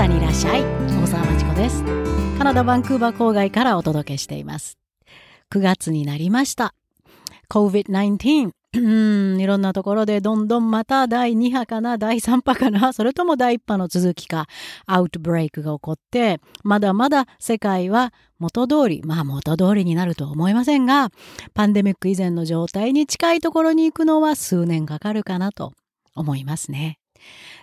ダにいらっしゃい。大沢まちこです。カナダバンクーバー郊外からお届けしています。9月になりました。COVID-19 うん。いろんなところでどんどんまた第2波かな。第3波かな。それとも第1波の続きか。アウトブレイクが起こってまだまだ世界は元通りまあ元通りになるとは思いませんがパンデミック以前の状態に近いところに行くのは数年かかるかなと思いますね。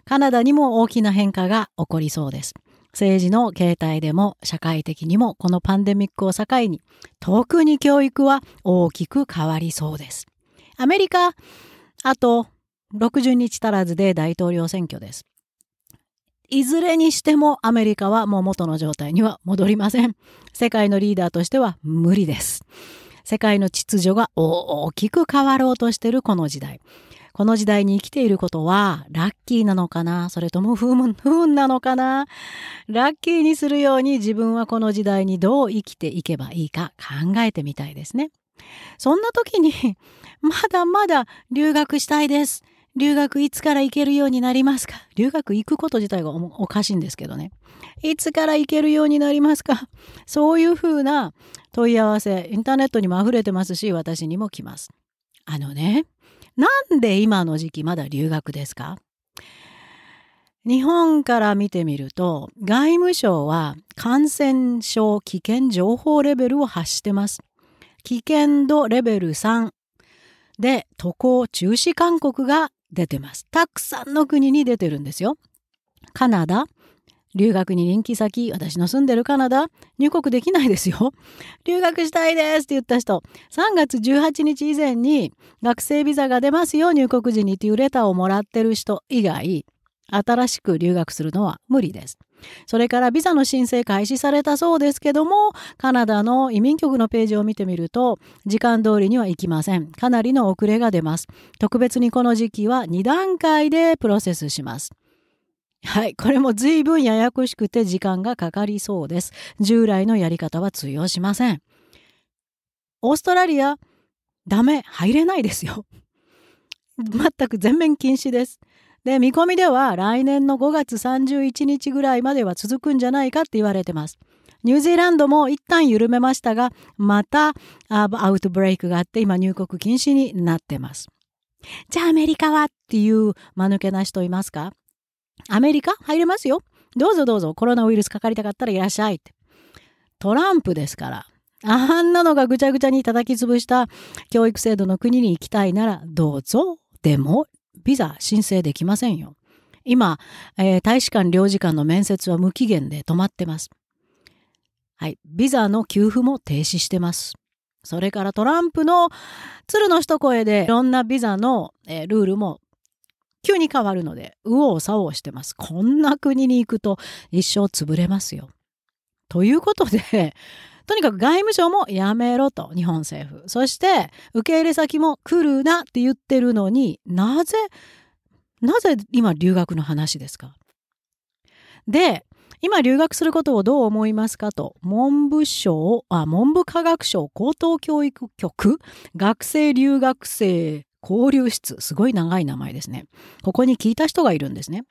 カナダにも大きな変化が起こりそうです。政治の形態でも社会的にもこのパンデミックを境に特に教育は大きく変わりそうです。アメリカ、あと60日足らずで大統領選挙です。いずれにしてもアメリカはもう元の状態には戻りません。世界のリーダーとしては無理です。世界の秩序が大きく変わろうとしているこの時代。この時代に生きていることはラッキーなのかな？それとも不運 不運なのかな？ラッキーにするように自分はこの時代にどう生きていけばいいか考えてみたいですね。そんな時に まだまだ留学したいです。留学いつから行けるようになりますか？留学行くこと自体がおかしいんですけどね。いつから行けるようになりますか？そういうふうな問い合わせ、インターネットにも溢れてますし、私にも来ます。あのね、なんで今の時期まだ留学ですか？日本から見てみると外務省は感染症危険情報レベルを発してます。危険度レベル3で渡航中止勧告が出てます。たくさんの国に出てるんですよ。カナダ、留学に人気先、私の住んでるカナダ、入国できないですよ。留学したいですって言った人、3月18日以前に学生ビザが出ますよ、入国時にというレターをもらってる人以外、新しく留学するのは無理です。それからビザの申請開始されたそうですけども、カナダの移民局のページを見てみると、時間通りには行きません。かなりの遅れが出ます。特別にこの時期は2段階でプロセスします。はい。これも随分ややこしくて時間がかかりそうです。従来のやり方は通用しません。オーストラリア、ダメ、入れないですよ。全く全面禁止です。で、見込みでは来年の5月31日ぐらいまでは続くんじゃないかって言われてます。ニュージーランドも一旦緩めましたが、またアウトブレイクがあって今入国禁止になってます。じゃあアメリカはっていう間抜けな人いますか？アメリカ？入れますよ。どうぞどうぞコロナウイルスかかりたかったらいらっしゃいって。トランプですから。あんなのがぐちゃぐちゃに叩き潰した教育制度の国に行きたいならどうぞ。でも、ビザ申請できませんよ。今、えー、大使館領事館の面接は無期限で止まってます。はい。ビザの給付も停止してます。それからトランプの鶴の一声でいろんなビザの、えー、ルールも急に変わるので、右往左往してます。こんな国に行くと一生潰れますよ。ということで、とにかく外務省もやめろと、日本政府。そして、受け入れ先も来るなって言ってるのになぜ、なぜ今留学の話ですか？で、今留学することをどう思いますかと、文部省、あ、文部科学省高等教育局学生留学生交流室、すごい長い名前ですね。ここに聞いた人がいるんですね。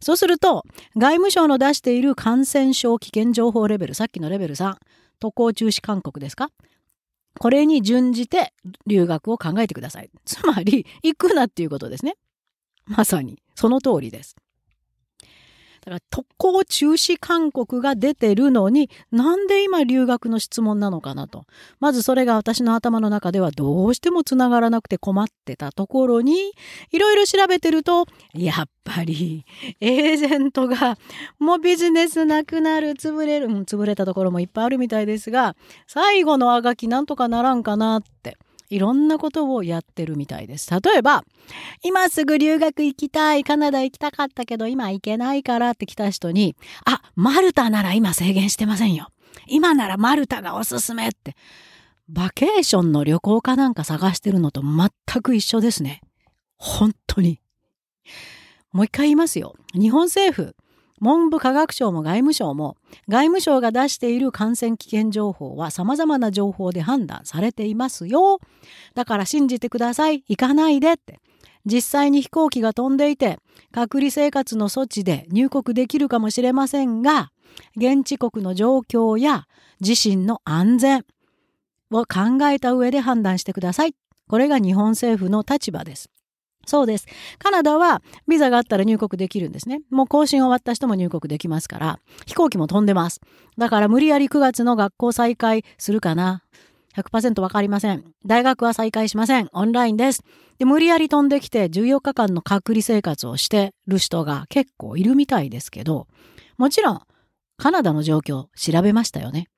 そうすると、外務省の出している感染症危険情報レベル、さっきのレベル3、渡航中止勧告ですか？これに準じて留学を考えてください。つまり、行くなっていうことですね。まさに、その通りです。だから特攻中止勧告が出てるのになんで今留学の質問なのかなと。まずそれが私の頭の中ではどうしてもつながらなくて困ってたところにいろいろ調べてるとやっぱりエージェントがもうビジネスなくなる潰れる、うん、潰れたところもいっぱいあるみたいですが最後のあがきなんとかならんかなっていろんなことをやってるみたいです。例えば、今すぐ留学行きたい、カナダ行きたかったけど今行けないからって来た人に、あ、マルタなら今制限してませんよ。今ならマルタがおすすめって。バケーションの旅行かなんか探してるのと全く一緒ですね。本当に。もう一回言いますよ。日本政府、文部科学省も外務省も外務省が出している感染危険情報は様々な情報で判断されていますよ。だから信じてください。行かないでって。実際に飛行機が飛んでいて隔離生活の措置で入国できるかもしれませんが現地国の状況や自身の安全を考えた上で判断してください。これが日本政府の立場です。そうです。カナダはビザがあったら入国できるんですね。もう更新終わった人も入国できますから、飛行機も飛んでます。だから無理やり9月の学校再開するかな。100%わかりません。大学は再開しません。オンラインです。で、無理やり飛んできて14日間の隔離生活をしてる人が結構いるみたいですけど、もちろんカナダの状況調べましたよね。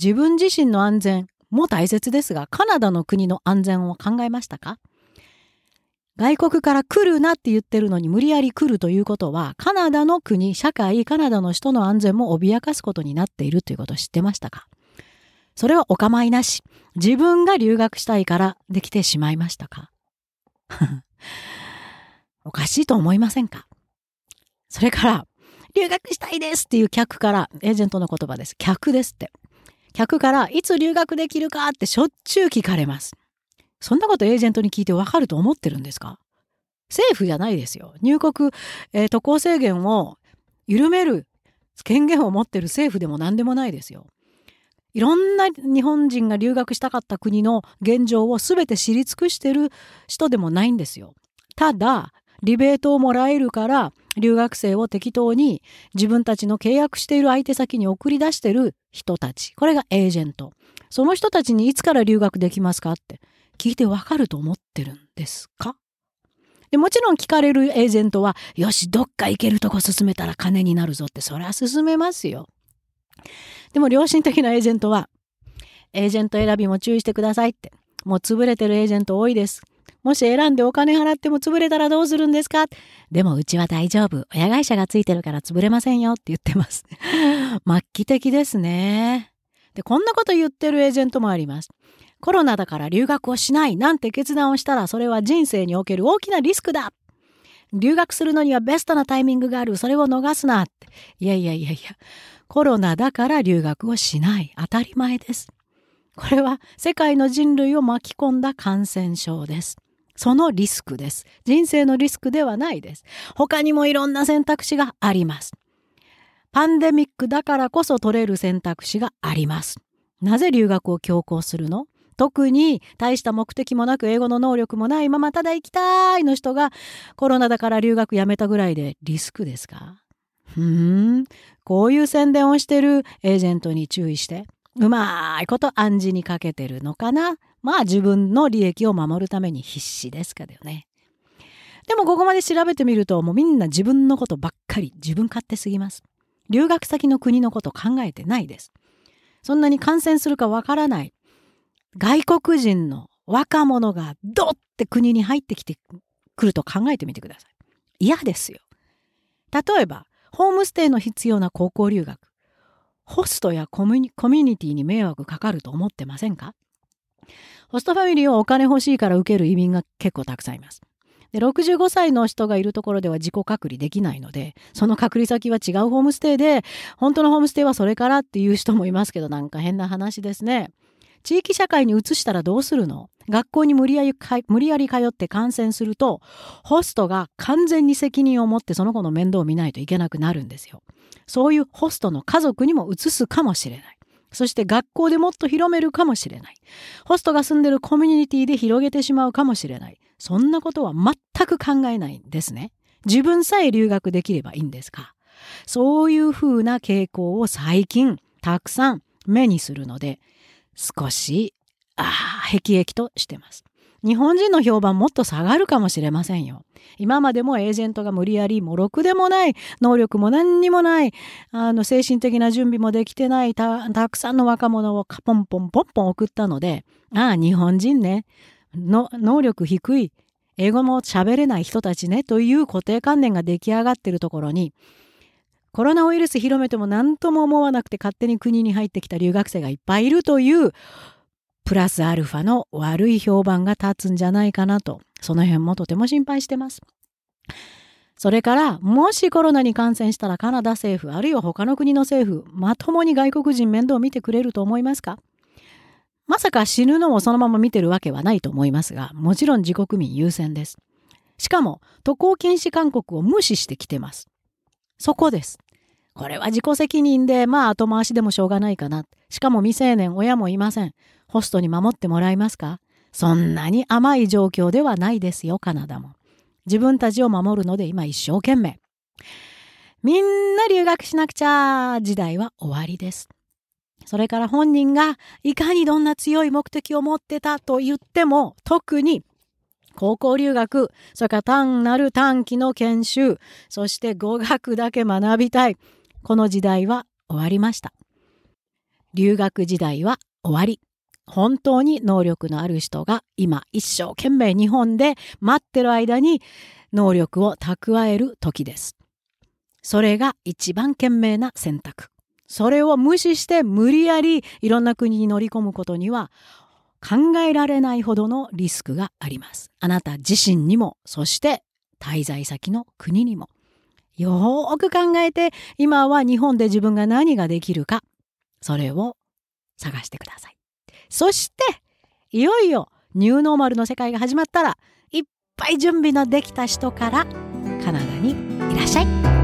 自分自身の安全も大切ですが、カナダの国の安全を考えましたか？外国から来るなって言ってるのに無理やり来るということは、カナダの国、社会、カナダの人の安全も脅かすことになっているということを知ってましたか？それはお構いなし。自分が留学したいからできてしまいましたか？おかしいと思いませんか？それから、留学したいですっていう客から、エージェントの言葉です。客ですって。客から、いつ留学できるか？ってしょっちゅう聞かれます。そんなことエージェントに聞いてわかると思ってるんですか？政府じゃないですよ。入国、えー、渡航制限を緩める権限を持ってる政府でも何でもないですよ。いろんな日本人が留学したかった国の現状を全て知り尽くしてる人でもないんですよ。ただ、リベートをもらえるから留学生を適当に自分たちの契約している相手先に送り出してる人たち。これがエージェント。その人たちにいつから留学できますかって聞いてわかると思ってるんですか？でもちろん聞かれるエージェントは、よし、どっか行けるとこ進めたら金になるぞって、そりゃ進めますよ。でも良心的なエージェントは、エージェント選びも注意してくださいって。もう潰れてるエージェント多いです。もし選んでお金払っても潰れたらどうするんですか？でもうちは大丈夫。親会社がついてるから潰れませんよって言ってます。末期的ですね。で、こんなこと言ってるエージェントもあります。コロナだから留学をしないなんて決断をしたらそれは人生における大きなリスクだ留学するのにはベストなタイミングがある。それを逃すなって。いやいやいやいや。コロナだから留学をしない。当たり前です。これは世界の人類を巻き込んだ感染症です。そのリスクです。人生のリスクではないです。他にもいろんな選択肢があります。パンデミックだからこそ取れる選択肢があります。なぜ留学を強行するの？特に大した目的もなく英語の能力もないままただ行きたいの人がコロナだから留学やめたぐらいでリスクですか？ふーん、こういう宣伝をしてるエージェントに注意して、うまいこと暗示にかけてるのかな？まあ自分の利益を守るために必死ですけどね。でもここまで調べてみるともうみんな自分のことばっかり自分勝手すぎます。留学先の国のこと考えてないです。そんなに感染するかわからない外国人の若者がドッて国に入ってきてくると考えてみてください。嫌ですよ。例えば、ホームステイの必要な高校留学。ホストやコミュニティに迷惑かかると思ってませんか？ホストファミリーはお金欲しいから受ける移民が結構たくさんいます。で65歳の人がいるところでは自己隔離できないのでその隔離先は違うホームステイで本当のホームステイはそれからっていう人もいますけどなんか変な話ですね。地域社会に移したらどうするの？学校に無理やり無理やり通って感染すると、ホストが完全に責任を持ってその子の面倒を見ないといけなくなるんですよ。そういうホストの家族にも移すかもしれない。そして学校でもっと広めるかもしれない。ホストが住んでるコミュニティで広げてしまうかもしれない。そんなことは全く考えないんですね。自分さえ留学できればいいんですか？そういうふうな傾向を最近たくさん目にするので、少し、ああ、辟易としてます。日本人の評判もっと下がるかもしれませんよ。今までもエージェントが無理やり、もろくでもない、能力も何にもない、あの、精神的な準備もできてない、た、くさんの若者をポンポンポンポン送ったので、ああ、日本人ね、の、能力低い、英語も喋れない人たちね、という固定観念が出来上がってるところに、コロナウイルス広めても何とも思わなくて勝手に国に入ってきた留学生がいっぱいいるというプラスアルファの悪い評判が立つんじゃないかなとその辺もとても心配してます。それからもしコロナに感染したらカナダ政府あるいは他の国の政府まともに外国人面倒を見てくれると思いますか？まさか死ぬのをそのまま見てるわけはないと思いますがもちろん自国民優先です。しかも渡航禁止勧告を無視してきてます。そこです。これは自己責任で、まあ後回しでもしょうがないかな。しかも未成年、親もいません。ホストに守ってもらえますか？そんなに甘い状況ではないですよ、カナダも。自分たちを守るので今一生懸命。みんな留学しなくちゃ時代は終わりです。それから本人がいかにどんな強い目的を持ってたと言っても特に高校留学、それから単なる短期の研修、そして語学だけ学びたい。この時代は終わりました。留学時代は終わり。本当に能力のある人が今一生懸命日本で待ってる間に能力を蓄える時です。それが一番賢明な選択。それを無視して無理やりいろんな国に乗り込むことには考えられないほどのリスクがあります。あなた自身にも、そして滞在先の国にも。よーく考えて、今は日本で自分が何ができるか、それを探してください。そして、いよいよニューノーマルの世界が始まったら、いっぱい準備のできた人からカナダにいらっしゃい。